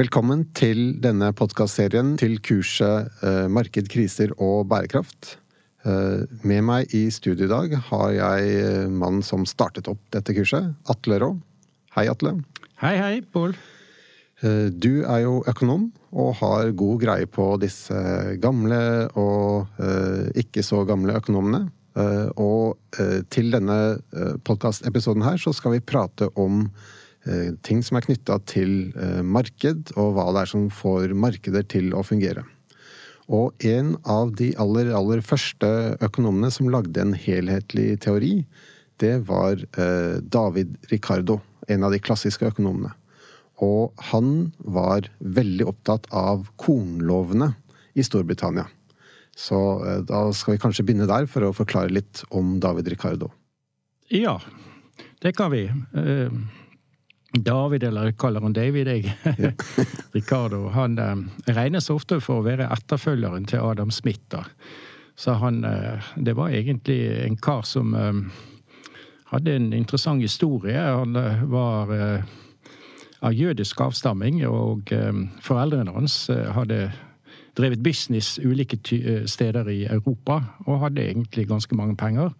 Velkommen til denne podkastserien til kurset eh, Marked, kriser og bærekraft. Eh, med meg i studio i dag har jeg eh, mannen som startet opp dette kurset, Atle Raa. Hei, Atle. Hei, hei, Pål. Du er jo økonom og har god greie på disse gamle og ikke så gamle økonomene. Og til denne podkastepisoden her så skal vi prate om ting som er knytta til eh, marked, og hva det er som får markeder til å fungere. Og en av de aller, aller første økonomene som lagde en helhetlig teori, det var eh, David Ricardo, en av de klassiske økonomene. Og han var veldig opptatt av kornlovene i Storbritannia. Så da skal vi kanskje begynne der for å forklare litt om David Ricardo. Ja, det kan vi. David, eller kaller han David, jeg. Ricardo. Han eh, regnes ofte for å være etterfølgeren til Adam Smith. da. Så han eh, Det var egentlig en kar som eh, hadde en interessant historie. Han var av jødisk avstamming, og foreldrene hans hadde drevet business ulike steder i Europa, og hadde egentlig ganske mange penger.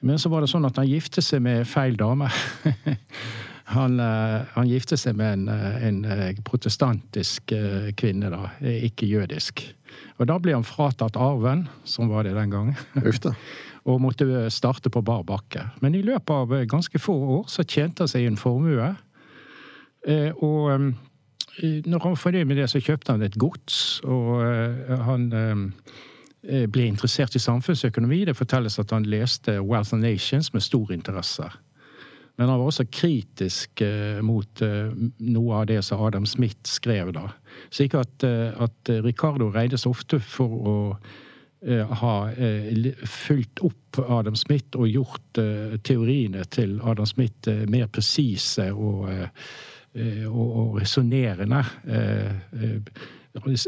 Men så var det sånn at han gifte seg med feil dame. Han, eh, han, gifte seg med en, eh, en, eh, protestantisk kvinne, da, ikke jødisk. Og da ble han fratatt arven, som var det den gangen. Og måtte starte på bar bakke. Men i løpet av ganske få år så tjente han seg en formue. Og når han var fornøyd med det, så kjøpte han et gods, og han ble interessert i samfunnsøkonomi. Det fortelles at han leste Wealth of Nations med stor interesse. Men han var også kritisk eh, mot eh, noe av det som Adam Smith skrev da. Slik at, eh, at Ricardo regnes ofte for å ha fulgt opp Adam Smith og gjort teoriene til Adam Smith mer presise og, og, og resonnerende.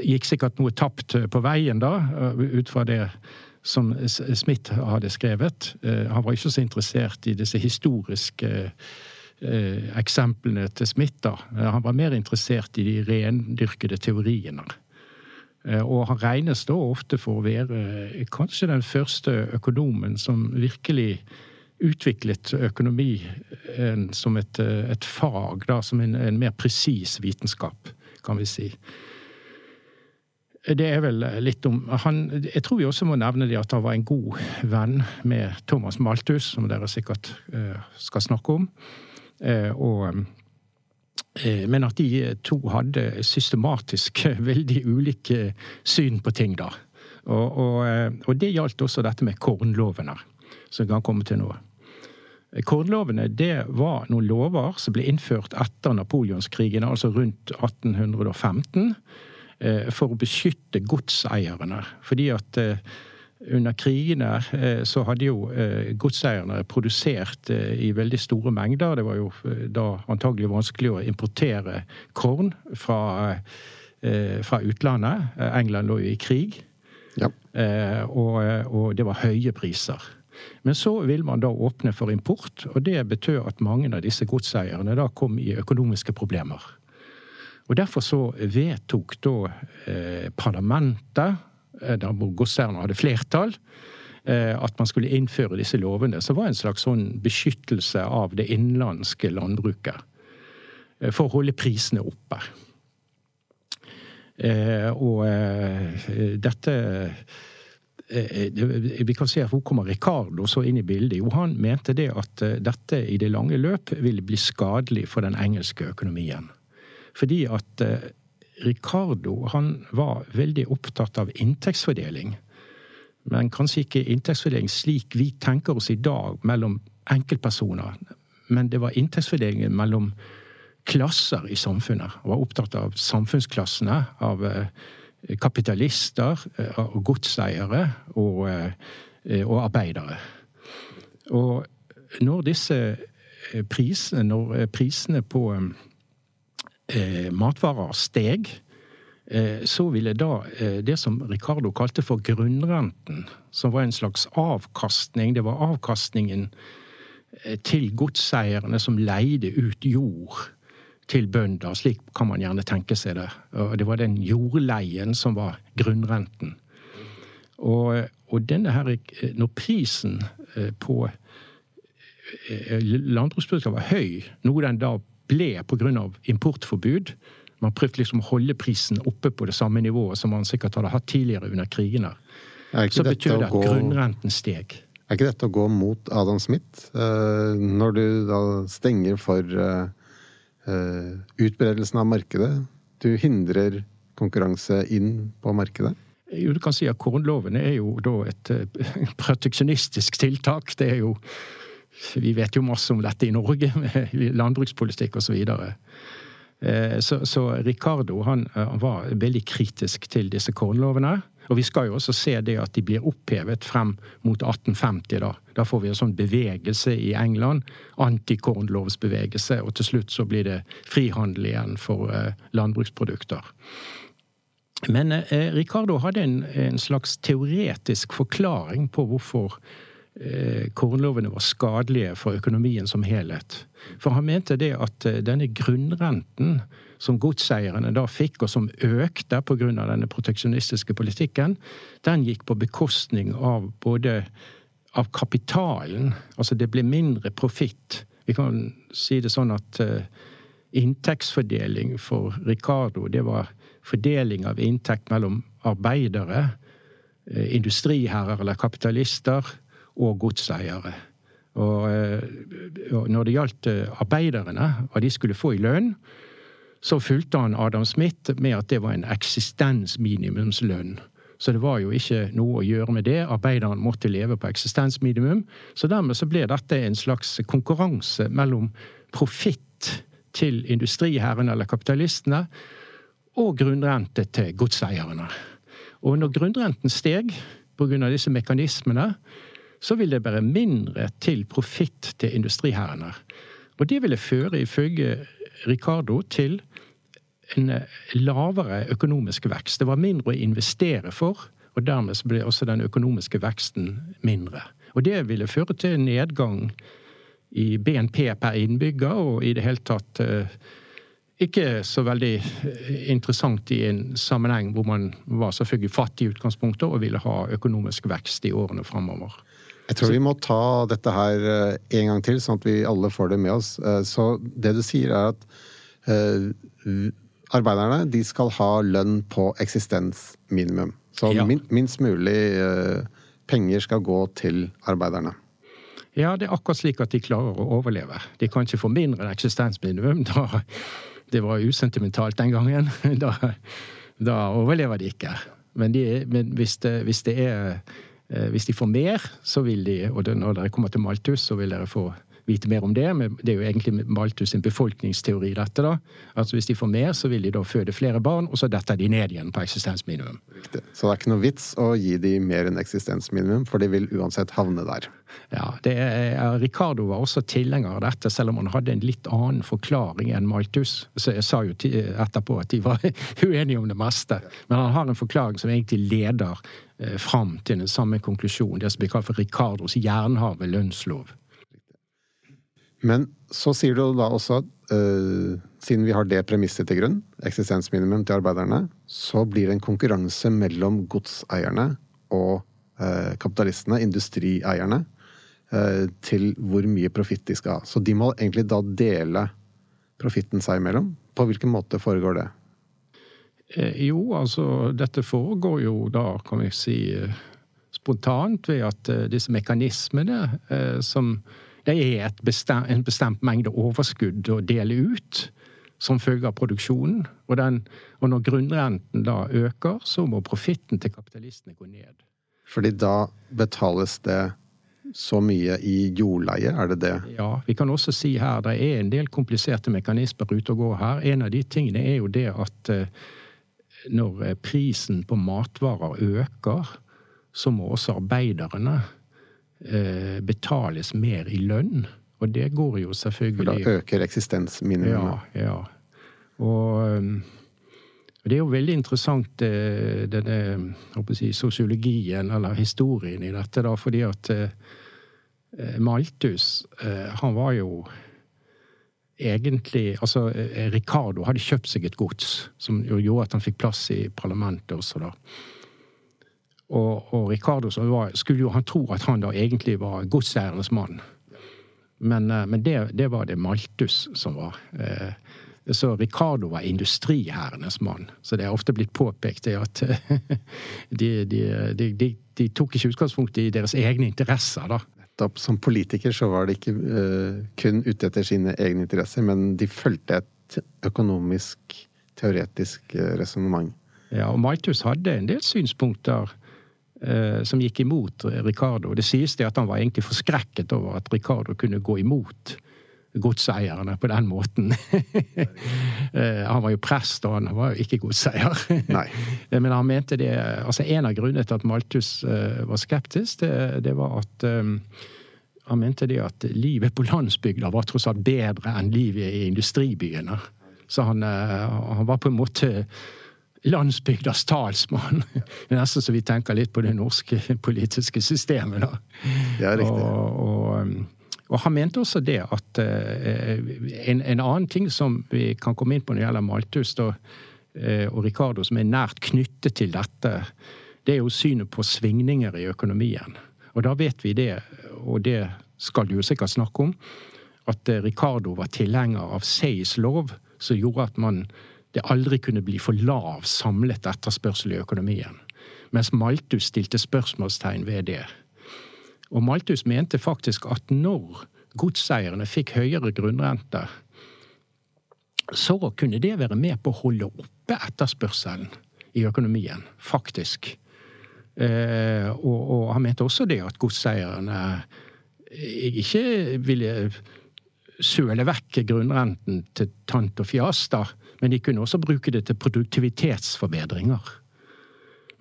Gikk sikkert noe tapt på veien da, ut fra det som Smith hadde skrevet. Eh, han var ikke så interessert i disse historiske eh, eksemplene til Smith. da. Eh, han var mer interessert i de rendyrkede teoriene. Og han regnes da ofte for å være kanskje den første økonomen som virkelig utviklet økonomi som et, et fag, da, som en, en mer presis vitenskap, kan vi si det er vel litt om han, Jeg tror vi også må nevne det at han var en god venn med Thomas Malthus, som dere sikkert uh, skal snakke om. Uh, og, uh, men at de to hadde systematisk veldig ulike syn på ting, da. Og, og, og det gjaldt også dette med kornlovene, som vi kan komme til nå. Kornlovene det var noen lover som ble innført etter napoleonskrigene, altså rundt 1815 Eh, for å beskytte godseierne. Fordi at eh, under krigene eh, så hadde jo godseierne produsert i veldig store mengder. Det var jo da antagelig vanskelig å importere korn fra, fra utlandet. England lå jo i krig. Ja. Og, og, det var høye priser. Men så vil man da åpne for import, og det betød at mange av disse godseierne da kom i økonomiske problemer. Og Derfor så vedtok da eh, parlamentet, eh, der godseierne hadde flertall, eh, at man skulle innføre disse lovene, som var en slags sånn beskyttelse av det innenlandske landbruket. Eh, for å holde prisene oppe. Eh, og eh, dette vi kan se at Hvor kommer Ricardo så inn i bildet? Jo, han mente det at dette i det lange løp ville bli skadelig for den engelske økonomien. Fordi at eh, Ricardo han var veldig opptatt av inntektsfordeling. Men kanskje ikke inntektsfordeling slik vi tenker oss i dag mellom enkeltpersoner. Men det var inntektsfordelingen mellom klasser i samfunnet. Han var opptatt av samfunnsklassene, av eh, kapitalister, eh, og godseiere og, og arbeidere. Og når disse prisene, når prisene på eh, matvarer steg, eh, så ville da eh, det som Ricardo kalte for grunnrenten, som var en slags avkastning, det var avkastningen eh, til godseierne som leide ut jord til bønder. Slik kan man gjerne tenke seg det. Og det var den jordleien som var grunnrenten. Og, og denne her, når prisen på landbruksprodukter var høy, noe den da ble pga. importforbud Man prøvde liksom å holde prisen oppe på det samme nivået som man sikkert hadde hatt tidligere under krigene. Så betyr det at gå, grunnrenten steg. Er ikke dette å gå mot Adam Smith, når du da stenger for Eh, utbredelsen av markedet. Du hindrer konkurranse inn på markedet. Jo, du kan si at Kornloven er jo da et proteksjonistisk tiltak. Det er jo Vi vet jo masse om dette i Norge, landbrukspolitikk osv. Så, uh, så Så Ricardo han, han var veldig kritisk til disse kornlovene. Og vi skal jo også se det at de blir opphevet frem mot 1850. Da Da får vi en sånn bevegelse i England. Antikornlovsbevegelse. Og til slutt så blir det frihandel igjen for eh, landbruksprodukter. Men eh, Ricardo hadde en, en, slags teoretisk forklaring på hvorfor eh, kornlovene var skadelige for økonomien som helhet. For han mente det at eh, denne grunnrenten som godseierne da fikk, og som økte pga. denne proteksjonistiske politikken, den gikk på bekostning av både av kapitalen. Altså det ble mindre profitt. Vi kan si det sånn at uh, inntektsfordeling for Ricardo, det var fordeling av inntekt mellom arbeidere, industriherrer eller kapitalister, og godseiere. Og, uh, og når det gjaldt arbeiderne, hva de skulle få i lønn, så fulgte han Adam Smith med at det var en eksistensminimumslønn. Så det var jo ikke noe å gjøre med det. Arbeideren måtte leve på eksistensminimum. Så dermed så ble dette en slags konkurranse mellom profitt til industriherrene eller kapitalistene og grunnrente til godseierne. Og når grunnrenten steg pga. disse mekanismene, så vil det være mindre til profitt til industriherrene. Og det ville føre, ifølge Ricardo, til en eh, lavere økonomisk vekst. Det var mindre å investere for, og dermed ble også den økonomiske veksten mindre. Og det ville føre til nedgang i BNP per innbygger, og i det hele tatt eh, ikke så veldig eh, interessant i en sammenheng hvor man var selvfølgelig fattig i utgangspunktet og ville ha økonomisk vekst i årene framover. Jeg tror vi må ta dette her en gang til, sånn at vi alle får det med oss. Så det du sier, er at arbeiderne de skal ha lønn på eksistensminimum. Så ja. minst mulig eh, penger skal gå til arbeiderne. Ja, det er akkurat slik at de klarer å overleve. De kan ikke få mindre enn eksistensminimum. Da, det var usentimentalt den gangen. Da, da overlever de ikke. Men, de, men hvis, det, hvis, det, er eh, Hvis de får mer, så vil de Og når dere kommer til Malthus, så vil dere få vite mer om det. Men det er jo egentlig Malthus sin befolkningsteori, dette. da. Altså Hvis de får mer, så vil de da føde flere barn, og så detter de ned igjen på eksistensminimum. Så det er ikke noe vits å gi de mer enn eksistensminimum, for de vil uansett havne der. Ja, det er, Ricardo var også tilhenger av dette, selv om han hadde en litt annen forklaring enn Malthus. Så jeg sa jo etterpå at de var uenige om det meste. Men han har en forklaring som egentlig leder eh, fram til den samme konklusjonen, det som blir kalt for Ricardos jernhave lønnslov. Men så sier du da også at uh, siden vi har det premisset til grunn, eksistensminimum til arbeiderne, så blir det en konkurranse mellom godseierne og uh, kapitalistene, industrieierne, uh, til hvor mye profitt de skal ha. Så de må egentlig da dele profitten seg imellom. På hvilken måte foregår det? Jo, altså dette foregår jo da, kan vi si, spontant ved at disse mekanismene som det er bestemt, en bestemt mengde overskudd å dele ut som følge av produksjonen. Og, den, og når grunnrenten da øker, så må profitten til kapitalistene gå ned. Fordi da betales det så mye i jordleie, er det det? Ja, vi kan også si her det er en del kompliserte mekanismer ute og går her. En av de tingene er jo det at eh, når eh, prisen på matvarer øker, så må også arbeiderne Eh, betales mer i lønn. Og det går jo selvfølgelig For da øker eksistensminimumet? Ja. ja. Og um, det er jo veldig interessant eh, denne si, sosiologien, eller historien, i dette, da, fordi at eh, Malthus, han var jo egentlig Altså, Ricardo hadde kjøpt seg et gods som gjorde at han fikk plass i parlamentet også, da. Og, og Ricardo var, skulle jo han tro at han da egentlig var godseiernes mann. Men, men det, det, var det Malthus som var. Så Ricardo var industriherrenes mann. Så det er ofte blitt påpekt at de, de, de, de tok ikke utgangspunkt i deres egne interesser, da. Som politiker så var de ikke uh, kun ute etter sine egne interesser, men de fulgte et økonomisk, teoretisk uh, resonnement. Ja, og Malthus hadde en del synspunkter uh, som gikk imot Ricardo. Det sies det at han var egentlig forskrekket over at Ricardo kunne gå imot godseierne på den måten. Eh, han var jo prest, og han var jo ikke godseier. Eh, men han mente det altså En av grunnene til at Malthus eh, var skeptisk, det, det var at um, han mente det at livet på landsbygda var tross alt bedre enn livet i industribyene. Så han, han var på en måte landsbygdas talsmann. Det er nesten så vi tenker litt på det norske politiske systemet, da. Ja, riktig. Og, og, og han mente også det at uh, en, en, annen ting som vi kan komme inn på når det gjelder Malthus og, uh, og Ricardo, som er nært knyttet til dette, det er jo synet på svingninger i økonomien. Og da vet vi det, og det skal du jo sikkert snakke om, at uh, Ricardo var tilhenger av Seys lov, som gjorde at man det aldri kunne bli for lav samlet etterspørsel i økonomien. Mens Malthus stilte spørsmålstegn ved det. Og Malthus mente faktisk at når godseierne fikk høyere grunnrente, så kunne det være med på å holde oppe etterspørselen i økonomien, faktisk. Eh, og, og, han mente også det at godseierne ikke ville søle vekk grunnrenten til tant og fjas, da, men de kunne også bruke det til produktivitetsforbedringer.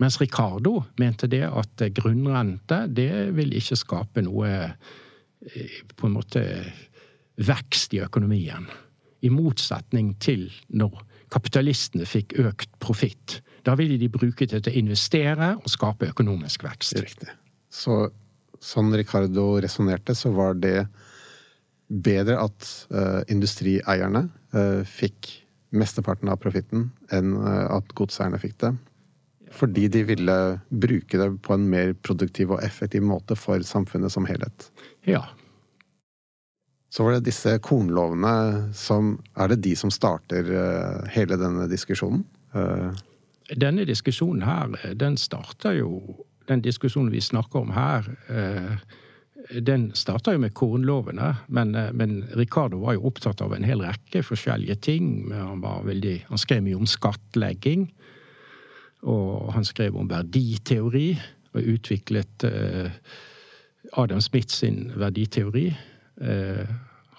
Mens Ricardo mente det at grunnrente det vil ikke skape noe eh, på en måte vekst i økonomien. I motsetning til når kapitalistene fikk økt profitt. Da ville de bruke det til å investere og skape økonomisk vekst. Riktig. Så sånn Ricardo resonnerte, så var det bedre at uh, industrieierne uh, fikk mesteparten av profitten enn uh, at godseierne fikk det. Fordi de ville bruke det på en mer produktiv og effektiv måte for samfunnet som helhet. Ja. Så var det disse kornlovene som Er det de som starter eh, hele denne diskusjonen? Eh, denne diskusjonen her, den starter jo Den diskusjonen vi snakker om her, eh, den starta jo med kornlovene, men, men, Ricardo var jo opptatt av en hel rekke forskjellige ting. Han, var veldig, han skrev mye om skattlegging. Og han skrev om verditeori og utviklet eh, Adam Smith sin verditeori. Eh,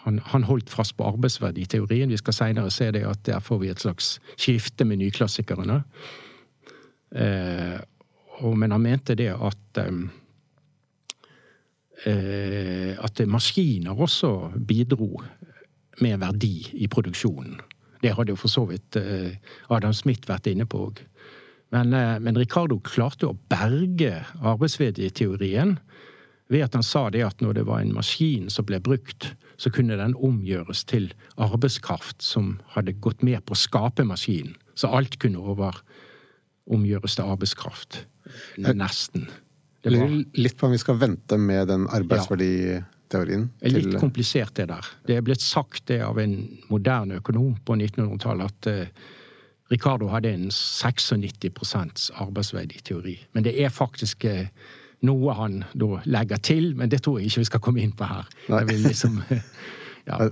han, han, holdt fast på arbeidsverditeorien. Vi skal seinere se det at der får vi et slags skifte med nyklassikerne. Eh, og, men han mente det at at maskiner også bidro med verdi i produksjonen. Det hadde jo for så vidt Adam Smith vært inne på òg. Men, eh, men Ricardo klarte å berge arbeidsvedteorien ved at han sa det at når det var en maskin som ble brukt, så kunne den omgjøres til arbeidskraft som hadde gått med på å skape maskinen. Så alt kunne over omgjøres til arbeidskraft. Nesten. Det var... Litt på om vi skal vente med den arbeidsverditeorien? Ja. Litt komplisert, det der. Det er blitt sagt det av en moderne økonom på 1900-tallet at eh, Ricardo hadde en 96% teori. Men det er faktisk eh, noe han da legger til, men det tror jeg ikke vi skal komme inn på her. Liksom, ja.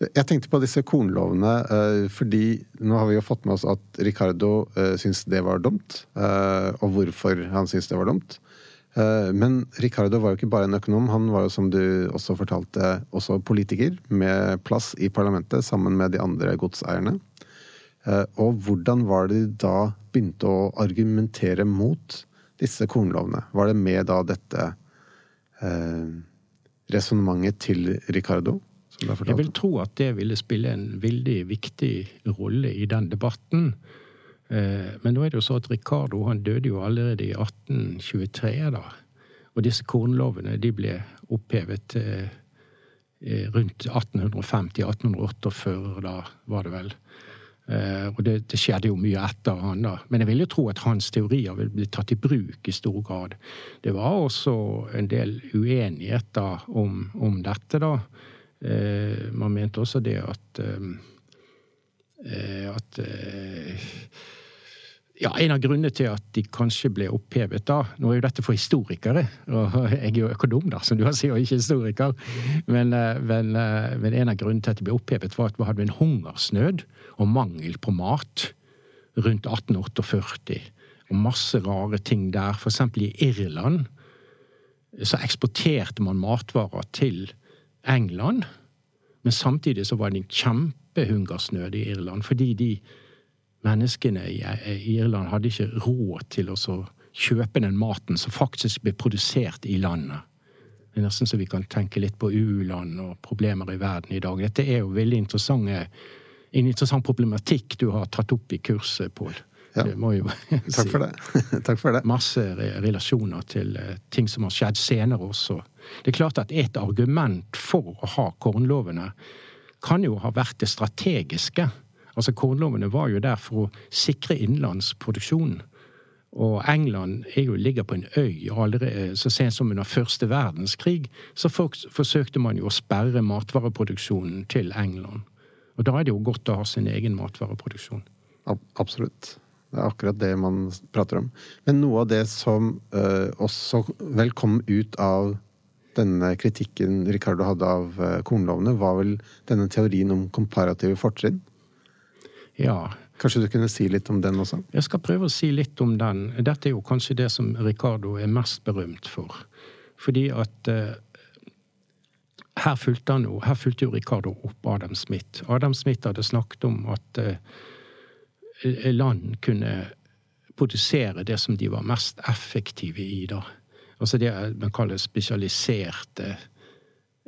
Jeg tenkte på disse kornlovene, eh, fordi nå har vi jo fått med oss at Ricardo eh, syns det var dumt. Og hvorfor han syns det var dumt. Men Ricardo var jo ikke bare en økonom, han var jo som du også fortalte, også politiker med plass i parlamentet sammen med de andre godseierne. Eh, og hvordan var det de da begynte å argumentere mot disse kornlovene? Var det med da dette eh, resonnementet til Ricardo? Jeg vil tro at det ville spille en veldig viktig rolle i den debatten. Eh, men nå er det jo så at Ricardo han døde jo allerede i 1823. da. Og disse kornlovene de ble opphevet eh, rundt 1850-1848, da var det vel. Eh, og det, det, skjedde jo mye etter han da. Men jeg vil jo tro at hans teorier vil bli tatt i bruk i stor grad. Det var også en del uenigheter om, om dette, da. Eh, man mente også det at eh, at ja, En av grunnene til at de kanskje ble opphevet da Nå er jo dette for historikere, og jeg er jo økonom, da, som du sier, og ikke historiker. Men, eh, men, eh, men, en av grunnene til at de ble opphevet, var at vi hadde en hungersnød og mangel på mat rundt 1848. Og masse rare ting der. For eksempel i Irland så eksporterte man matvarer til England. Men samtidig så var det en kjempehungersnød i Irland, fordi de menneskene i Irland hadde ikke råd til å kjøpe den maten som faktisk ble produsert i landet. Det er nesten så vi kan tenke litt på u-land og problemer i verden i dag. Dette er jo veldig en interessant problematikk du har tatt opp i kurset, Pål. Ja. Takk for det. Takk for det. Masse relasjoner til eh, ting som har skjedd senere også. Det er klart at et argument for å ha kornlovene kan jo ha vært det strategiske. Altså Kornlovene var jo der for å sikre innenlandsproduksjonen. Og England jo, ligger på en øy. Allerede, så sent som under første verdenskrig så forsøkte man jo å sperre matvareproduksjonen til England. Og da er det jo godt å ha sin egen matvareproduksjon. Absolutt. Det er akkurat det man prater om. Men noe av det som uh, også vel kom ut av denne kritikken Ricardo hadde av uh, kornlovene, var vel denne teorien om komparative fortrinn? Ja. Kanskje du kunne si litt om den også? Jeg skal prøve å si litt om den. Dette er jo kanskje det som Ricardo er mest berømt for. Fordi at uh, her fulgte han jo, her fulgte jo Ricardo opp Adam Smith. Adam Smith hadde snakket om at uh, land kunne produsere det som de var mest effektive i, da. Altså det man kaller spesialiserte,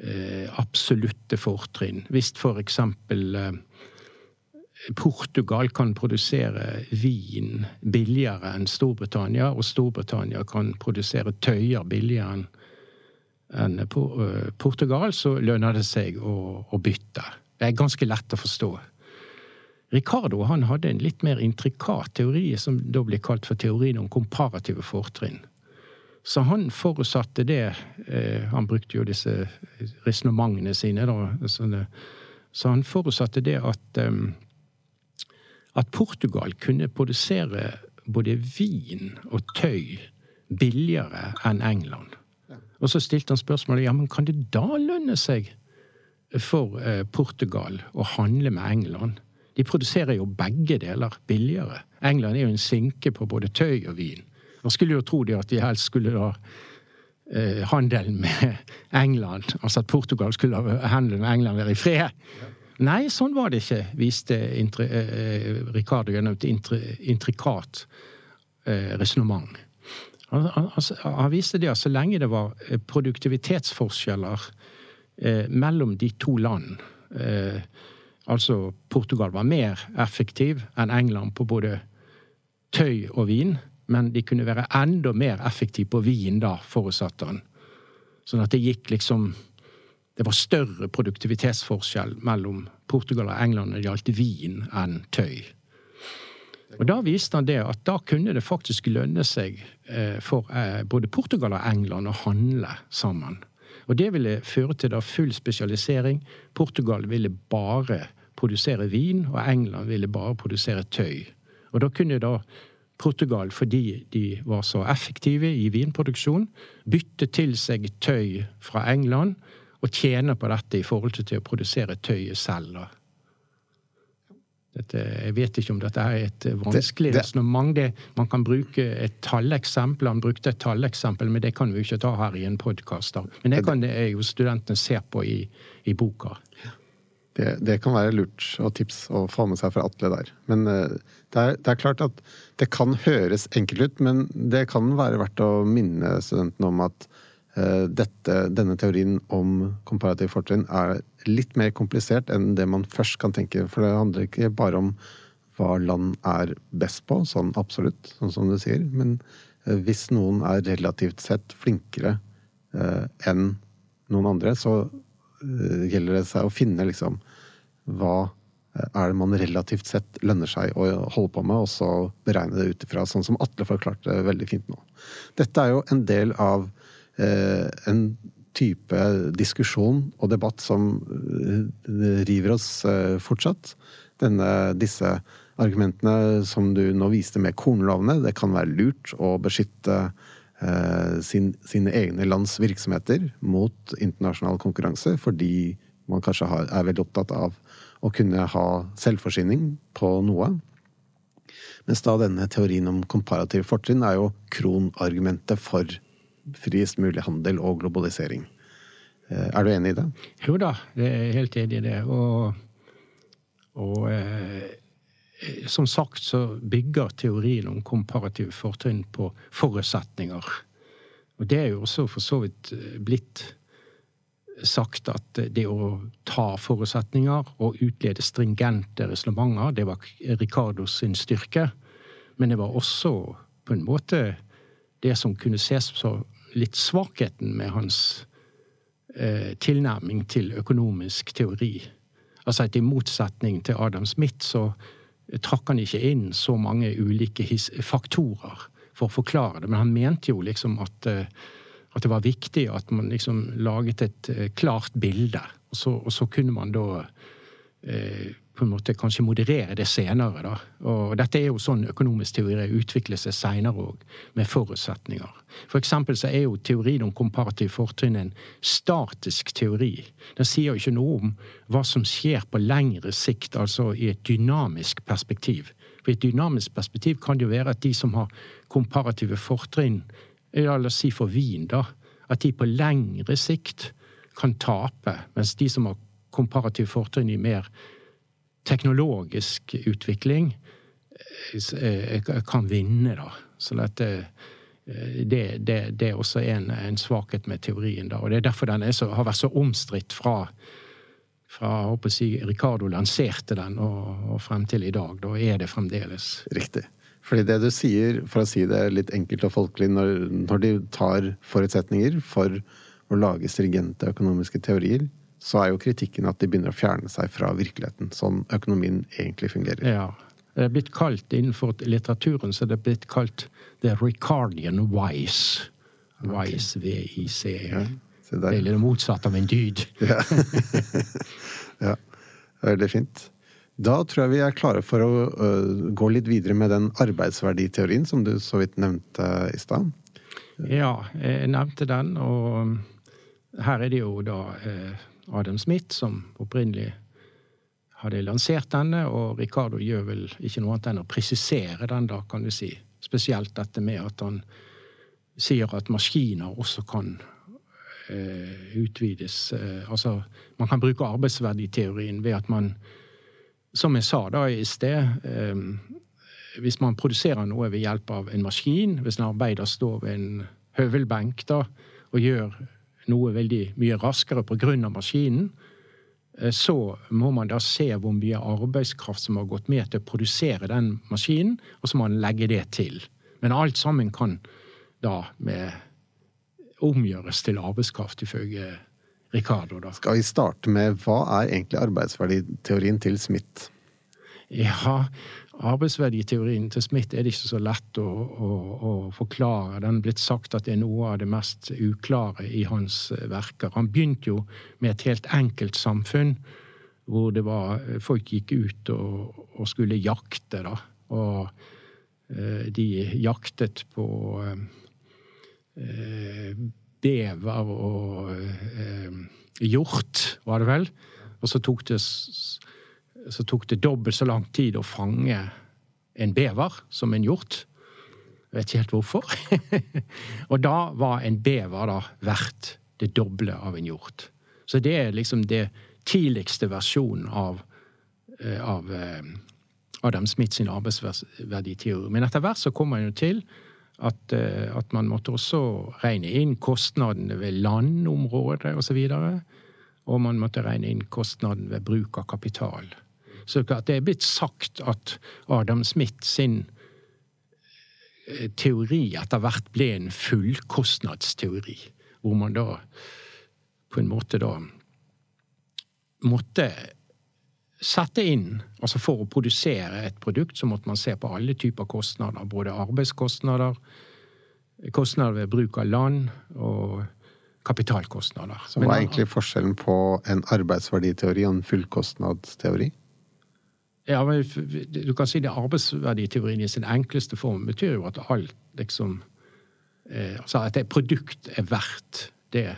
uh, absolutte fortrinn. Hvis for eksempel Portugal kan produsere vin billigere enn Storbritannia, og Storbritannia kan produsere tøyer billigere enn Portugal, så lønner det seg å, å, bytte. Det er ganske lett å forstå. Ricardo han hadde en litt mer intrikat teori, som da blir kalt for teorien om komparative fortrinn. Så han forutsatte det eh, Han brukte jo disse resonnementene sine, da. Så han forutsatte det at um, at Portugal kunne produsere både vin og tøy billigere enn England. Og så stilte han spørsmålet ja, men kan det da lønne seg for eh, Portugal å handle med England? De produserer jo begge deler billigere. England er jo en sinke på både tøy og vin. Man skulle jo tro de at de helst skulle da eh, handelen med England, altså at Portugal skulle ha handelen med England være i fred. Nei, sånn var det ikke, viste intri, eh, Ricardo gjennom et intri, intrikat eh, resonnement. Han, han, han, viste det at så lenge det var eh, produktivitetsforskjeller eh, mellom de to land eh, Altså Portugal var mer effektiv enn England på både tøy og vin, men de kunne være enda mer effektive på vin da, forutsatte han. Sånn at det gikk liksom det var større produktivitetsforskjell mellom Portugal og England når det gjaldt vin enn tøy. Og Da viste han det at da kunne det faktisk lønne seg eh, for eh, både Portugal og England å handle sammen. Og Det ville føre til full spesialisering. Portugal ville bare produsere vin, og England ville bare produsere tøy. Og Da kunne da Portugal, fordi de var så effektive i vinproduksjon, bytte til seg tøy fra England og tjener på dette i forhold til å produsere tøyet selv. Dette, jeg vet ikke om dette er et vanskelig resonnement. Man kan bruke et talleksempel. Han brukte et talleksempel, men det kan vi jo ikke ta her i en podkast. Men det kan det jo studentene se på i, i boka. Det, det, kan være lurt og tips å få med seg fra Atle der. Men uh, det, er, det, er, klart at det kan høres enkelt ut, men det kan være verdt å minne studentene om at Eh, dette, denne teorien om komparativ fortrinn er litt mer komplisert enn det man først kan tenke. For det handler ikke bare om hva land er best på, sånn absolutt, sånn som du sier. Men eh, hvis noen er relativt sett flinkere eh, enn noen andre, så eh, gjelder det seg å finne liksom hva eh, er det man relativt sett lønner seg å holde på med, og så beregne det ut ifra, sånn som Atle forklarte veldig fint nå. Dette er jo en del av eh, en type diskusjon og debatt som eh, river oss eh, fortsatt. Denne, disse argumentene som du nå viste med kornlovene, det kan være lurt å beskytte eh, sin, sine egne lands virksomheter mot internasjonal konkurranse, fordi man kanskje har, er veldig opptatt av å kunne ha selvforsyning på noe. Mens da denne teorien om komparative fortrinn er jo kronargumentet for friest mulig handel og globalisering. Eh, er du enig i det? Jo da, jeg er helt enig i det. Og, og eh, som sagt så bygger teorien om komparative fortrinn på forutsetninger. Og det er jo også for så vidt eh, blitt sagt at det å ta forutsetninger og utlede stringente resonnementer, det var Ricardos sin styrke. Men det var også på en måte det som kunne ses som litt svakheten med hans eh, tilnærming til økonomisk teori. Altså at i motsetning til Adam Smith så trakk han ikke inn så mange ulike faktorer for å forklare det. Men han mente jo liksom at, eh, at det var viktig at man liksom laget et eh, klart bilde. Og så, og så kunne man da eh, på en måte kanskje moderere det senere. Da. Og dette er jo sånn økonomisk teori utvikler seg senere òg, med forutsetninger. For eksempel så er jo teorien om komparativ fortrinn en statisk teori. Den sier jo ikke noe om hva som skjer på lengre sikt, altså i et dynamisk perspektiv. For i et dynamisk perspektiv kan det jo være at de som har komparative fortrinn, la oss si for Wien, da, at de på lengre sikt kan tape, mens de som har komparative fortrinn i mer teknologisk utvikling eh, kan vinne, da. Så dette, eh, det, det, det, er også en, en, svakhet med teorien. da, og Det er derfor den så, har vært så omstridt fra, fra håper jeg, Ricardo lanserte den og, og, frem til i dag. Da er det fremdeles. Riktig. Fordi det du sier, for å si det litt enkelt og folkelig, når, når de tar forutsetninger for å lage stringente økonomiske teorier, så er jo kritikken at de begynner å fjerne seg fra virkeligheten, sånn økonomien egentlig fungerer. Ja. Det er blitt kalt innenfor litteraturen så det er blitt kalt the Ricardian wise. Wise, V-I-C. Ja, det er litt motsatt av en dyd. ja. ja. Veldig fint. Da tror jeg vi er klare for å uh, gå litt videre med den arbeidsverditeorien som du så vidt nevnte i stad. Ja, jeg nevnte den, og her er det jo da uh, Adam Smith, som opprinnelig hadde lansert denne, og Ricardo gjør vel ikke noe annet enn å presisere den, da, kan du si. Spesielt dette med at han sier at maskiner også kan eh, utvides. Eh, altså, man kan bruke arbeidsverditeorien ved at man, som jeg sa da i sted eh, Hvis man produserer noe ved hjelp av en maskin, hvis en arbeider står ved en høvelbenk da, og gjør noe veldig mye raskere pga. maskinen, eh, så må man da se hvor mye arbeidskraft som har gått med til å produsere den maskinen, og så må man legge det til. Men alt sammen kan da med omgjøres til arbeidskraft, ifølge Ricardo. Da. Skal vi starte med hva er egentlig arbeidsverditeorien til Smith? Ja, arbeidsverditeorien til Smith er det ikke så lett å, å, å forklare. Den er blitt sagt at det er noe av det mest uklare i hans verker. Han begynte jo med et helt enkelt samfunn, hvor det var Folk gikk ut og, og skulle jakte, da. Og eh, de jaktet på eh, bever og eh, hjort, var det vel. Og så tok det så tok det dobbelt så lang tid å fange en bever som en hjort. Jeg vet ikke helt hvorfor. og da var en bever da verdt det doble av en hjort. Så det er liksom det tidligste versjonen av, eh, av eh, Adam Smith sin arbeidsverditeori. Men etter hvert så kom man jo til at, eh, at, man måtte også regne inn kostnadene ved landområdet osv. Og, så og man måtte regne inn kostnaden ved bruk av kapital. Så det er blitt sagt at Adam Smith sin eh, teori etter hvert ble en fullkostnadsteori. Hvor man da på en måte da måtte sette inn Altså for å produsere et produkt, så måtte man se på alle typer kostnader. Både arbeidskostnader, kostnader ved bruk av land og kapitalkostnader. Så hva er egentlig forskjellen på en arbeidsverditeori og en fullkostnadsteori? Ja, men du kan si det Arbeidsverditeorien i sin enkleste form betyr jo at alt liksom eh, Altså at et produkt er verdt det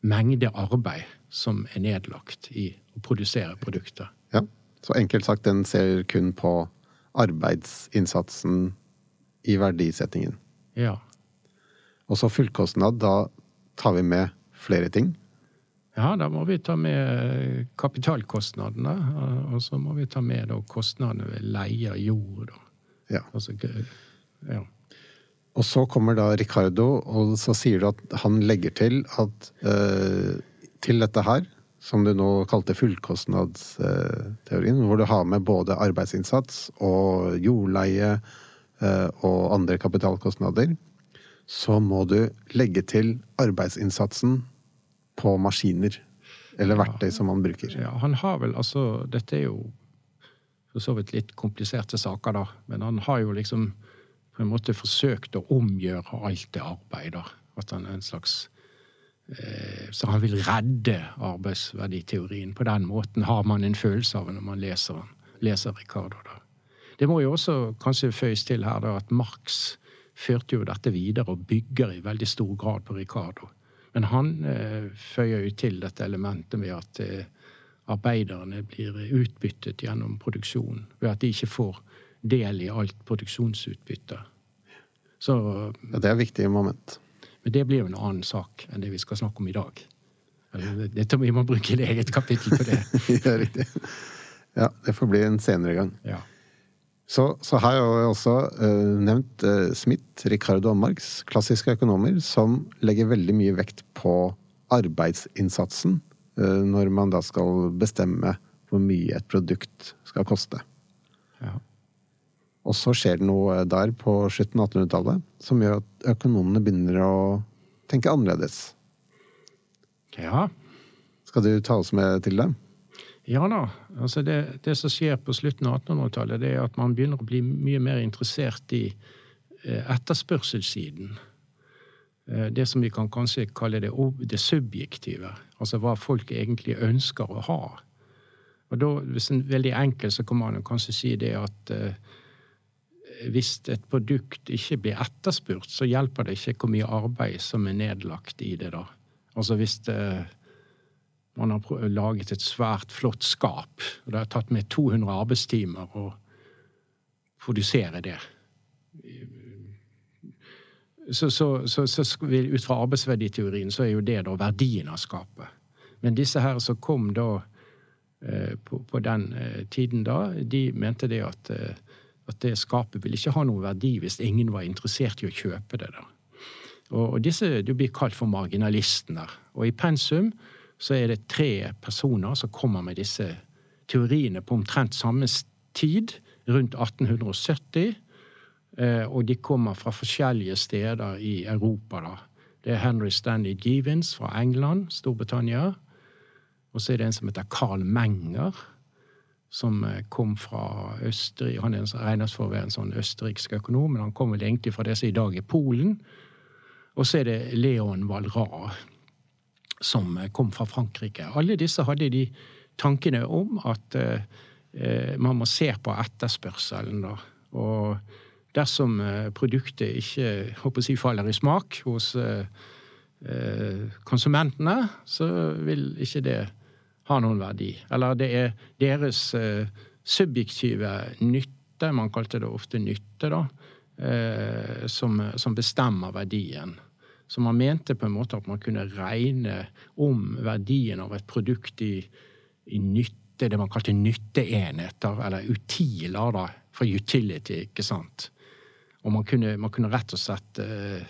mengde arbeid som er nedlagt i å produsere produkter. Ja, Så enkelt sagt, den ser kun på arbeidsinnsatsen i verdisettingen. Ja. Og så fullkostnad, da tar vi med flere ting. Ja, da må vi ta med kapitalkostnadene. Og så må vi ta med kostnadene ved leie av jord. Ja. Altså, ja. Og så kommer da Ricardo, og så sier du at han legger til at eh, til dette her, som du nå kalte fullkostnadsteorien, hvor du har med både arbeidsinnsats og jordleie eh, og andre kapitalkostnader, så må du legge til arbeidsinnsatsen på maskiner. Eller verktøy som man bruker. Ja, han har vel altså Dette er jo for så vidt litt kompliserte saker, da. Men han har jo liksom på en måte forsøkt å omgjøre alt det arbeidet. At han er en slags eh, Så han vil redde arbeidsverditeorien. På den måten har man en følelse av når man leser, leser Ricardo. Da. Det må jo også kanskje føyes til her da, at Marx førte jo dette videre og bygger i veldig stor grad på Ricardo. Men han eh, føyer jo til dette elementet med at eh, arbeiderne blir utbyttet gjennom produksjon, ved at de ikke får del i alt produksjonsutbytte. Så, ja, det er et viktig moment. Men det blir jo en annen sak enn det vi skal snakke om i dag. Dette, vi må bruke et eget kapittel på det. ja, riktig. Ja, det får bli en senere gang. Ja. Så, så, har jeg også uh, nevnt uh, Smith, Ricardo og Marx, klassiske økonomer, som legger veldig mye vekt på arbeidsinnsatsen uh, når man da skal bestemme hvor mye et produkt skal koste. Ja. Og så skjer det noe der på slutten av 1800-tallet som gjør at økonomene begynner å tenke annerledes. Ja. Skal du ta oss med til det? Ja da. Altså det, det som skjer på slutten av 1800-tallet, det er at man begynner å bli mye mer interessert i eh, etterspørselssiden. Eh, det som vi kan kanskje kalle det, det subjektive. Altså hva folk egentlig ønsker å ha. Og da, Hvis en veldig enkel, så kan man kanskje si det at uh, hvis et produkt ikke blir etterspurt, så hjelper det ikke hvor mye arbeid som er nedlagt i det. da. Altså hvis det, man har laget et svært flott skap, og det har tatt med 200 arbeidstimer å produsere det så, så, så, så, Ut fra arbeidsverditeorien så er jo det da verdien av skapet. Men disse her som kom da eh, på, på, den eh, tiden da, de mente det at eh, at det skapet vil ikke ha noen verdi hvis ingen var interessert i å kjøpe det. da. Og, og disse du blir kalt for marginalistene. Og i pensum så er det tre personer som kommer med disse teoriene på omtrent samme tid, rundt 1870. Eh, og de kommer fra forskjellige steder i Europa. da. Det er Henry Stanley Givens fra England, Storbritannia. Og så er det en som heter Carl Menger som eh, kom fra Østerrike. Han regnes for å være en sånn østerriksk økonom, men han kom vel egentlig fra det som i dag er Polen. Og så er det Leon Valra, som kom fra Frankrike. Alle disse hadde de tankene om at eh, man må se på etterspørselen. Da. Og dersom eh, produktet ikke håper jeg, faller i smak hos eh, konsumentene, så vil ikke det ha noen verdi. Eller det er deres subjektive nytte, man kalte det ofte nytte, da, som, som, bestemmer verdien. Så man mente på en måte at man kunne regne om verdien av et produkt i, i nytte, det man kalte nytteenheter, eller utiler, da, fra utility, ikke sant. Og man kunne, man kunne rett og slett uh,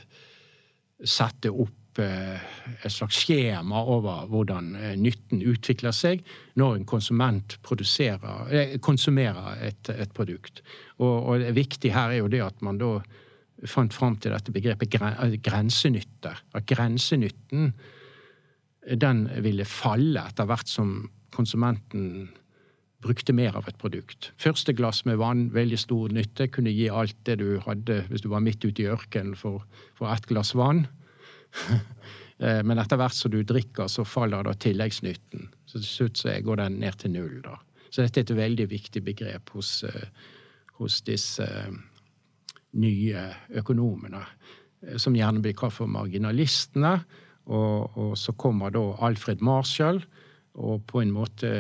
sette opp Eh, et slags skjema over hvordan eh, nytten utvikler seg når en konsument konsumerer et, et produkt. Og, og, det viktige her er jo det at man da fant fram til dette begrepet grensenytter. At grensenytten den ville falle etter hvert som konsumenten brukte mer av et produkt. Første glass med vann, veldig stor nytte, kunne gi alt det du hadde hvis du var midt ute i ørkenen for, for ett glass vann. Eh, men etter hvert som du drikker, så faller da tilleggsnytten. Så til slutt så går den ned til null. da. Så dette er et veldig viktig begrep hos, eh, hos disse eh, nye økonomene, som gjerne blir kalt for marginalistene. Og, og, så kommer da Alfred Marshall og på en måte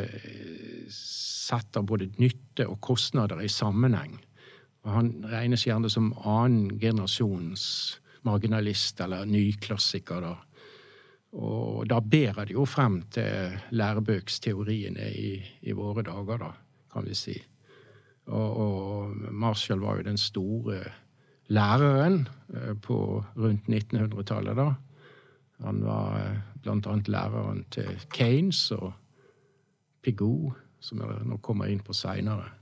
setter både nytte og kostnader i sammenheng. Og han regnes gjerne som annen generasjons marginalist eller nyklassiker. da. Og da bærer det jo frem til lærebøksteoriene i, i, våre dager, da, kan vi si. Og, og, Marshall var jo den store læreren eh, på rundt 1900-tallet, da. Han var eh, blant annet læreren til Kanes og Pigou, som jeg nå kommer inn på seinere.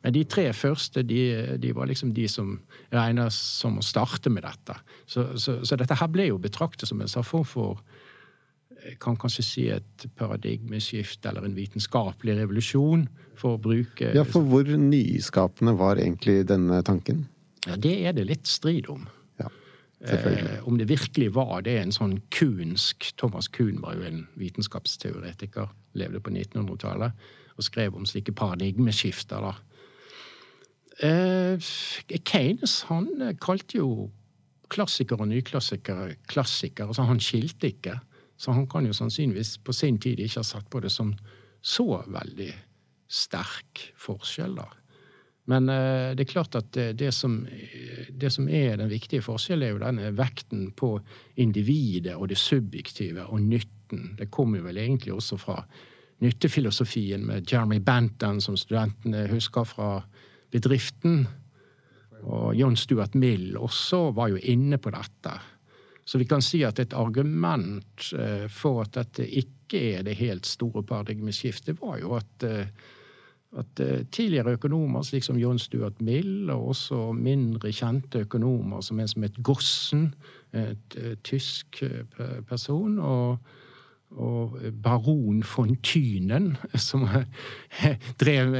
Men de tre første de, de, var liksom de som regnes som å starte med dette. Så, så, så dette her ble jo betraktet som en form for kan kanskje si et paradigmeskift eller en vitenskapelig revolusjon, for å bruke Ja, for hvor nyskapende var egentlig denne tanken? Ja, Det er det litt strid om. Ja, eh, om det virkelig var det en sånn kunsk Thomas Kuhn var jo en vitenskapsteoretiker, levde på 1900-tallet, og skrev om slike paradigmeskifter. da. Eh, Keynes han eh, kalte jo klassikere og nyklassikere klassikere. Altså han skilte ikke. Så han kan jo sannsynligvis på sin tid ikke ha sett på det som så veldig sterk forskjell, da. Men eh, det er klart at det, som, det, som, er den viktige forskjellen, er jo denne vekten på individet og det subjektive og nytten. Det kommer jo vel egentlig også fra nyttefilosofien med Jeremy Benton, som studentene husker fra bedriften. Og John Stuart Mill også var jo inne på dette. Så vi kan si at et argument eh, for at dette ikke er det helt store paradigmeskiftet, var jo at, eh, at eh, tidligere økonomer, slik som John Stuart Mill, og også mindre kjente økonomer som en som het Gossen, et, tysk person, og og baron von Tynen, som drev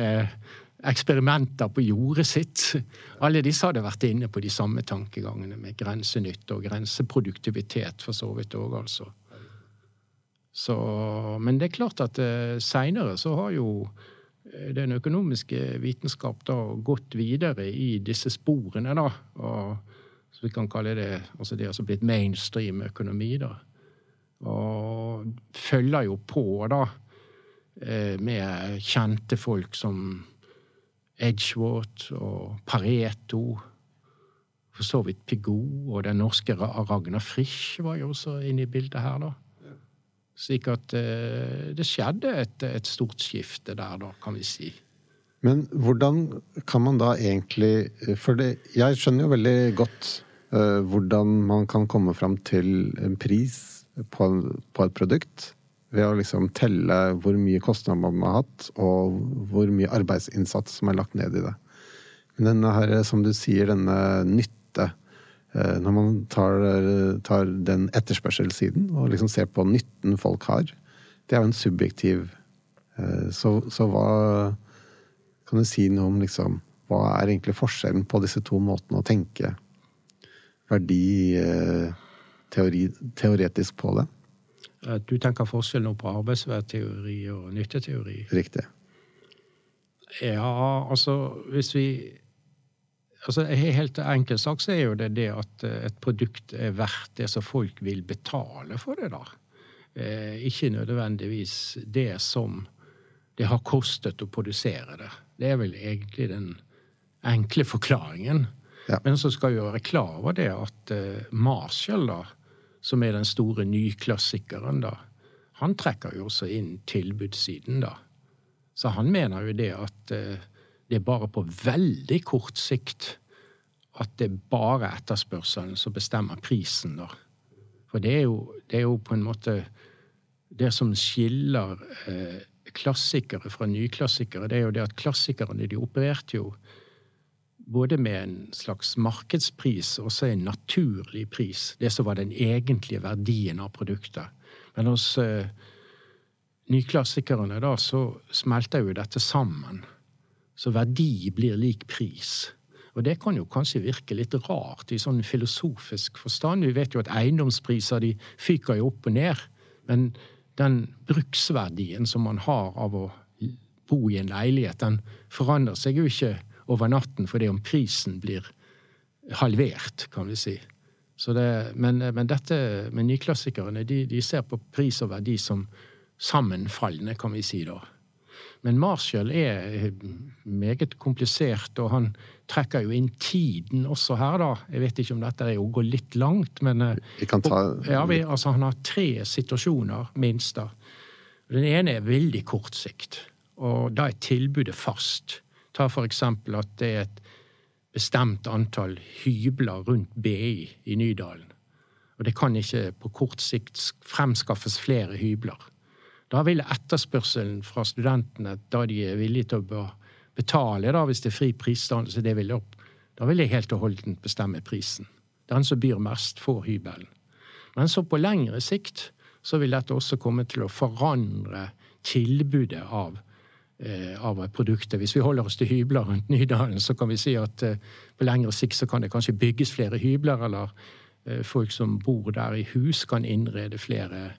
eksperimenter på jordet sitt. Alle disse hadde vært inne på de samme tankegangene med grensenytte og grenseproduktivitet, for så vidt òg, altså. Så, men det er klart at eh, seinere så har jo eh, den økonomiske vitenskap da gått videre i disse sporene, da. Og, så vi kan kalle det altså det har blitt mainstream økonomi, da. Og følger jo på, da, eh, med kjente folk som Edgeworth og Pareto. For så vidt Pigou og den norske Ragnar Frisch var jo også inne i bildet her, da. Slik at eh, det skjedde et, et, stort skifte der, da, kan vi si. Men hvordan kan man da egentlig For det, jeg skjønner jo veldig godt uh, hvordan man kan komme fram til en pris på, på et produkt ved å liksom telle hvor mye kostnader man har hatt, og hvor mye arbeidsinnsats som er lagt ned i det. Men denne her, som du sier, denne nytte eh, Når man tar, tar den etterspørselssiden og liksom ser på nytten folk har, det er jo en subjektiv eh, Så, så hva Kan du si noe om liksom Hva er egentlig forskjellen på disse to måtene å tenke verdi eh, teori, teoretisk på det? Du tenker forskjell nå på arbeidsverdteori og nytteteori? Riktig. Ja, altså hvis vi altså Helt enkelt sagt så er jo det det at eh, et produkt er verdt det som folk vil betale for det, da. Eh, ikke nødvendigvis det som det har kostet å produsere det. Det er vel egentlig den enkle forklaringen. Ja. Men så skal vi være klar over det at eh, Marshall, da, som er den store nyklassikeren, da, han trekker jo også inn tilbudssiden, da. Så han mener jo det at eh, det er bare på veldig kort sikt at det er bare etterspørselen som bestemmer prisen, da. For det er jo, det er jo på en måte det som skiller eh, klassikere fra nyklassikere, det er jo det at klassikerne de opererte jo både med en slags markedspris og også en naturlig pris. Det som var den egentlige verdien av produktet. Men hos uh, nyklassikerne, da, så smelter jo dette sammen. Så verdi blir lik pris. Og det kan jo kanskje virke litt rart i sånn filosofisk forstand. Vi vet jo at eiendomspriser de fyker jo opp og ned. Men den bruksverdien som man har av å bo i en leilighet, den forandrer seg jo ikke over natten fordi om prisen blir halvert, kan vi si. Det, men, men, dette med nyklassikerne, de, de, ser på pris og verdi som sammenfallende, kan vi si da. Men Marshall er meget komplisert, og han trekker jo inn tiden også her, da. Jeg vet ikke om dette er å gå litt langt, men eh, Vi kan ta... ja, vi, altså, Han har tre situasjoner, minst. da. Den ene er veldig kort sikt, og da er tilbudet fast. Ta for eksempel at det er et bestemt antall hybler rundt BI i Nydalen. Og det kan ikke på kort sikt fremskaffes flere hybler. Da vil etterspørselen fra studentene, da de er villige til å betale, da, hvis det er fri prisdannelse, det vil opp, da vil jeg helt og holdent bestemme prisen. Den som byr mest, får hybelen. Men så på lengre sikt så vil dette også komme til å forandre tilbudet av, av produktet. Hvis vi holder oss til hybler rundt Nydalen, så kan vi si at eh, på lengre sikt så kan det kanskje bygges flere hybler, eller eh, folk som bor der i hus, kan innrede flere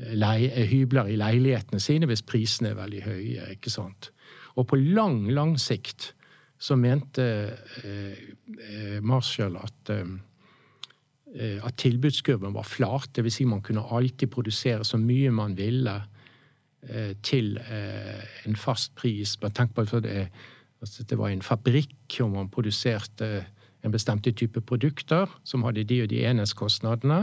hybler i leilighetene sine hvis prisene er veldig høye. ikke sant? Og på lang, lang sikt så mente eh, eh Marshall at, eh, at tilbudskurven var flat. Dvs. Si man kunne alltid produsere så mye man ville eh, til eh, en fast pris. Men tenk på at det, altså det var en fabrikk, og man produserte en bestemte type produkter som hadde de og de enhetskostnadene.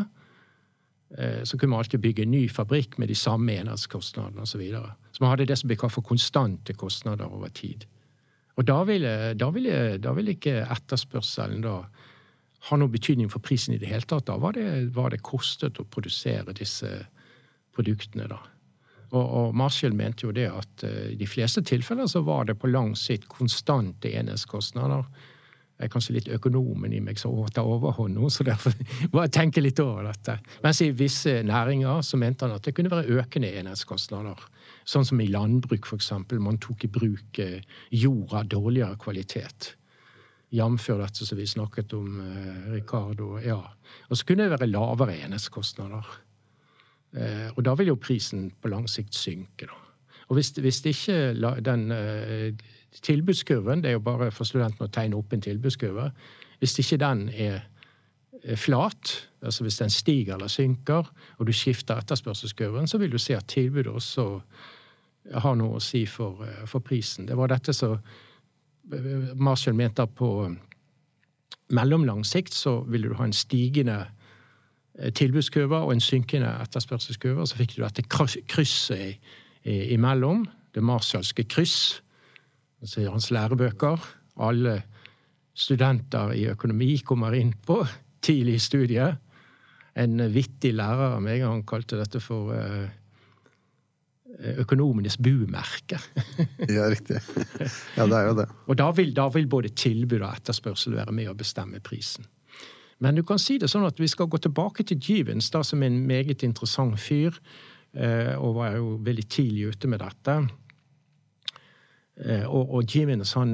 Eh, så kunne man alltid bygge en ny fabrikk med de samme enhetskostnadene osv. Så, videre. så man hadde det som ble kalt for konstante kostnader over tid. Og da ville, da ville, da ville ikke etterspørselen da ha noen betydning for prisen i det hele tatt. Da var det, var det kostet å produsere disse produktene, da. Og, og Marshall mente jo det at uh, i de fleste tilfeller så var det på lang sikt konstante enhetskostnader jeg er kanskje litt økonomen i meg som tar overhånd nå, så derfor må jeg tenke litt over dette. Mens i visse næringer så mente han at det kunne være økende enhetskostnader. Sånn som i landbruk, eksempel. Man tok i bruk jorda jord av dårligere kvalitet. Jf. dette som vi snakket om, eh, Ricardo. Ja. Og så kunne det være lavere enhetskostnader. Eh, og da vil jo prisen på lang sikt synke, da. Og hvis, hvis ikke den tilbudskurven, det er jo bare for studentene å tegne opp en tilbudskurve, hvis ikke den er flat, altså hvis den stiger eller synker, og du skifter etterspørselskurven, så vil du se at tilbudet også har noe å si for, for prisen. Det var dette som Marshall mente på mellomlang sikt så ville du ha en stigende tilbudskurve og en synkende etterspørselskurve. Så fikk du dette krysset imellom, det marshallske kryss, Altså hans lærebøker. Alle studenter i økonomi kommer inn på tidlig i studiet. En vittig lærer av meg han kalte dette for eh, økonomenes bumerke. ja, riktig. Ja, det er jo det. Og da vil, da vil både tilbud og etterspørsel være med å bestemme prisen. Men du kan si det sånn at vi skal gå tilbake til Givens da som er en meget interessant fyr, eh, og var jo veldig tidlig ute med dette. Eh, og, og Givens, han,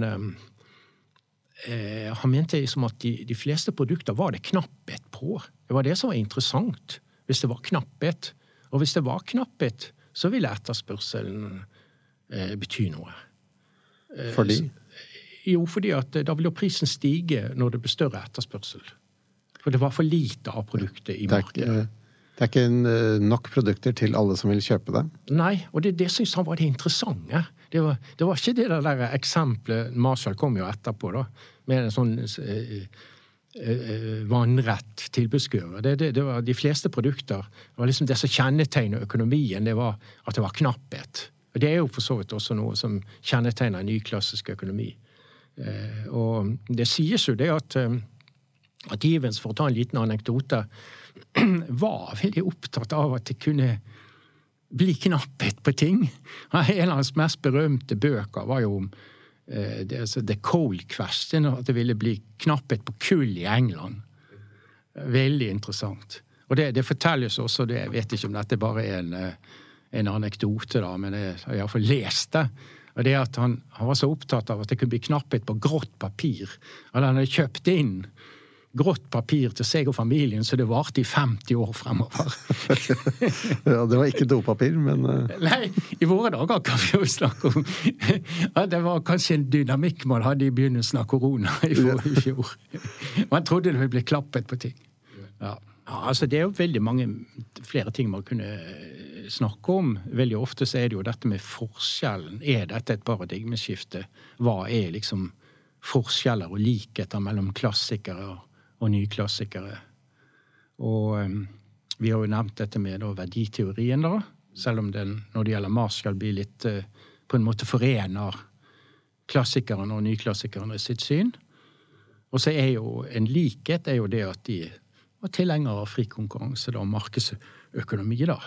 eh, han mente liksom at de, de, fleste produkter var det knapphet på. Det var det som var interessant. Hvis det var knapphet. Og hvis det var knapphet, så ville etterspørselen eh, bety noe. Fordi? Jo, fordi at da vil jo prisen stige når det blir større etterspørsel. For det var for lite av produktet i markedet. Det er ikke nok produkter til alle som vil kjøpe det? Nei, og det, det syns han var det interessante. Det var, det var ikke det der eksempelet Marshall kom jo etterpå, da, med en sånn eh, eh, vannrett tilbudskurve. Det, det, det, var de fleste produkter. Det var liksom det som kjennetegner økonomien, det var at det var knapphet. Og Det er jo for så vidt også noe som kjennetegner en nyklassisk økonomi. Eh, og det sies jo det at, eh, at Givens, for å ta en liten anekdote, var veldig opptatt av at det kunne bli knapphet på ting. En av hans mest berømte bøker var jo om eh, The Coal Question, at det ville bli knapphet på kull i England. Veldig interessant. Og det, det fortelles også, det, jeg vet ikke om dette bare er en, eh, en anekdote, da, men jeg har iallfall lest det. Og det at han, han, var så opptatt av at det kunne bli knapphet på grått papir. At han hadde kjøpt inn grått papir til seg og familien, så det varte i 50 år fremover. ja, Det var ikke dopapir, men uh... Nei, i våre dager kan vi jo snakke om ja, Det var kanskje en dynamikk man hadde i begynnelsen av korona i fjor. Man trodde det ville bli klappet på ting. Ja. ja, altså Det er jo veldig mange flere ting man kunne eh, snakke om. Veldig ofte så er det jo dette med forskjellen. Er dette et paradigmeskifte? Hva er liksom forskjeller og likheter mellom klassikere og nye nyklassikere. Og um, vi har jo nevnt dette med da, verditeorien, da. Selv om den når det gjelder Marshall, blir litt uh, på en måte forener klassikeren og nyklassikerne sitt syn. Og så er jo en likhet er jo det at de var tilhengere av fri konkurranse og markedsøkonomi. da.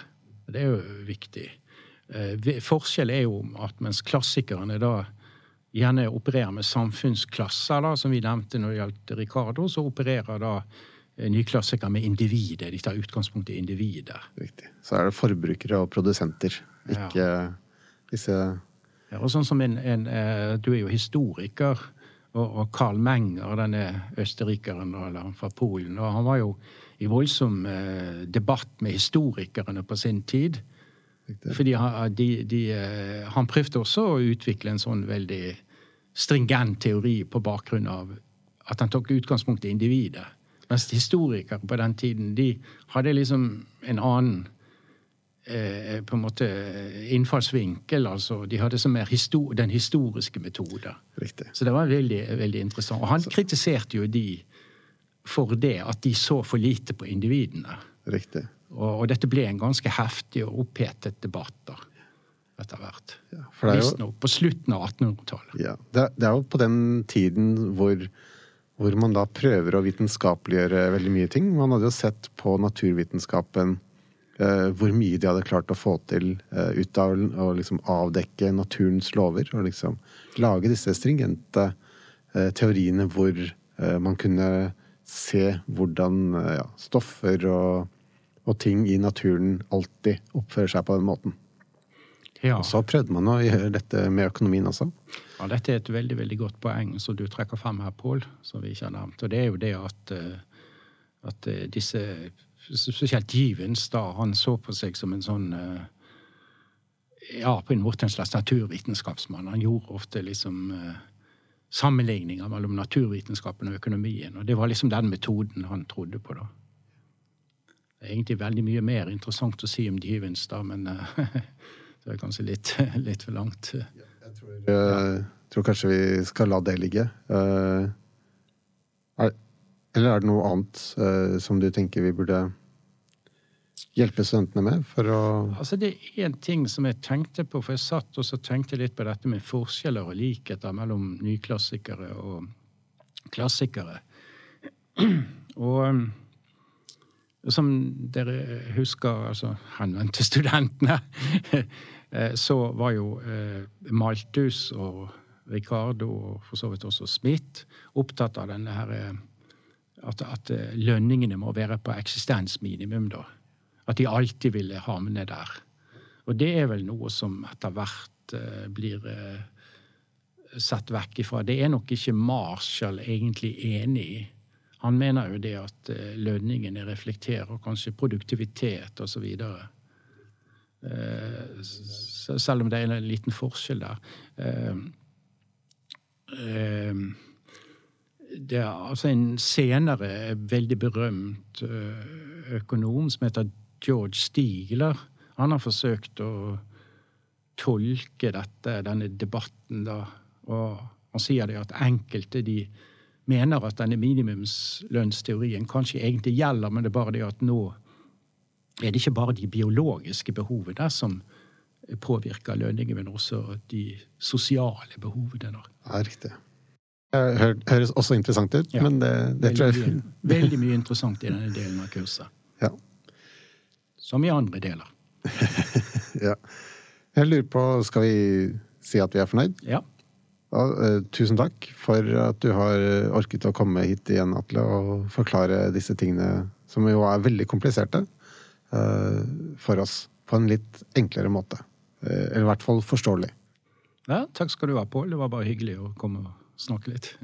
Det er jo viktig. Uh, forskjell er jo at mens klassikerne da gjerne opererer med samfunnsklasser, da, som vi nevnte når det gjaldt Ricardo, så opererer da nyklassiker nyklassikere med individet. De tar utgangspunkt i individet. Riktig. Så er det forbrukere og produsenter, ikke ja. disse ja, og sånn som en, en, eh, Du er jo historiker, og, og Carl Menger, denne østerrikeren eller, fra Polen, og han var jo i voldsom eh, debatt med historikerne på sin tid. Riktig. Fordi han, de, de, han prøvde også å utvikle en sånn veldig stringent teori på bakgrunn av at han tok utgangspunkt i individet. Mens historikere på den tiden de hadde liksom en annen eh, på en måte innfallsvinkel. altså De hadde som mer histor den historiske metode. Riktig. Så det var veldig, veldig interessant. Og han så. kritiserte jo de for det, at de så for lite på individene. Riktig. Og, og dette ble en ganske heftig og opphetet debatt. da etter hvert. Ja, Visstnok på slutten av 1800-tallet. Ja, det, det, er jo på den tiden hvor, hvor, man da prøver å vitenskapeliggjøre veldig mye ting. Man hadde jo sett på naturvitenskapen eh, hvor mye de hadde klart å få til eh, ut av å liksom avdekke naturens lover. Og liksom lage disse stringente eh, teoriene hvor eh, man kunne se hvordan eh, ja, stoffer og, og ting i naturen alltid oppfører seg på den måten. Ja. Og så prøvde man å gjøre dette med økonomien også. Ja, Dette er et veldig veldig godt poeng som du trekker frem her, Pål, som vi ikke har nevnt. Og det er jo det at, eh, at eh, disse Spesielt Givens, da, han så på seg som en sånn eh, Ja, på en måte en slags naturvitenskapsmann. Han gjorde ofte liksom sammenligninger mellom naturvitenskapen og økonomien. Og det var liksom den metoden han trodde på, da. Det er egentlig veldig mye mer interessant å si om Givens, da, men Det er kanskje litt, litt for langt. Jeg tror, jeg tror, kanskje vi skal la det ligge. Eh, er, eller er det noe annet uh, som du tenker vi burde hjelpe studentene med for å Altså Det er en ting som jeg tenkte på, for jeg satt og så tenkte litt på dette med forskjeller og likheter mellom nyklassikere og klassikere. Og som dere husker, altså henvendte studentene Eh, så var jo eh, Malthus og Ricardo og for så vidt også Smith opptatt av denne her eh, at, at lønningene må være på eksistensminimum, da. At de alltid ville havne der. Og det er vel noe som etter hvert blir sett vekk ifra. Det er nok ikke Marshall egentlig enig i. Han mener jo det at lønningene reflekterer kanskje produktivitet osv. Eh, selv om det er en liten forskjell der. Eh, eh, det er altså en senere veldig berømt økonom som heter George Stigler. Han har forsøkt å tolke dette, denne debatten, da. Og han sier det at enkelte de mener at denne minimumslønnsteorien kanskje egentlig gjelder, men det er bare det at nå er det ikke bare de biologiske behovene som påvirker lønninger, men også de sosiale behovene. Ja, riktig. Det høres også interessant ut, ja. men det, det tror jeg mye, Veldig mye interessant i denne delen av kurset. Ja. Som i andre deler. ja. Jeg lurer på, skal vi si at vi er fornøyd? Ja. ja uh, tusen takk for at du har orket å komme hit igjen, Atle, og forklare disse tingene som jo er veldig kompliserte. uh, for oss. på en litt enklere måte. Eller i hvert fall forståelig. Ja, takk skal du ha, Pål. Det var bare hyggelig å komme og snakke litt.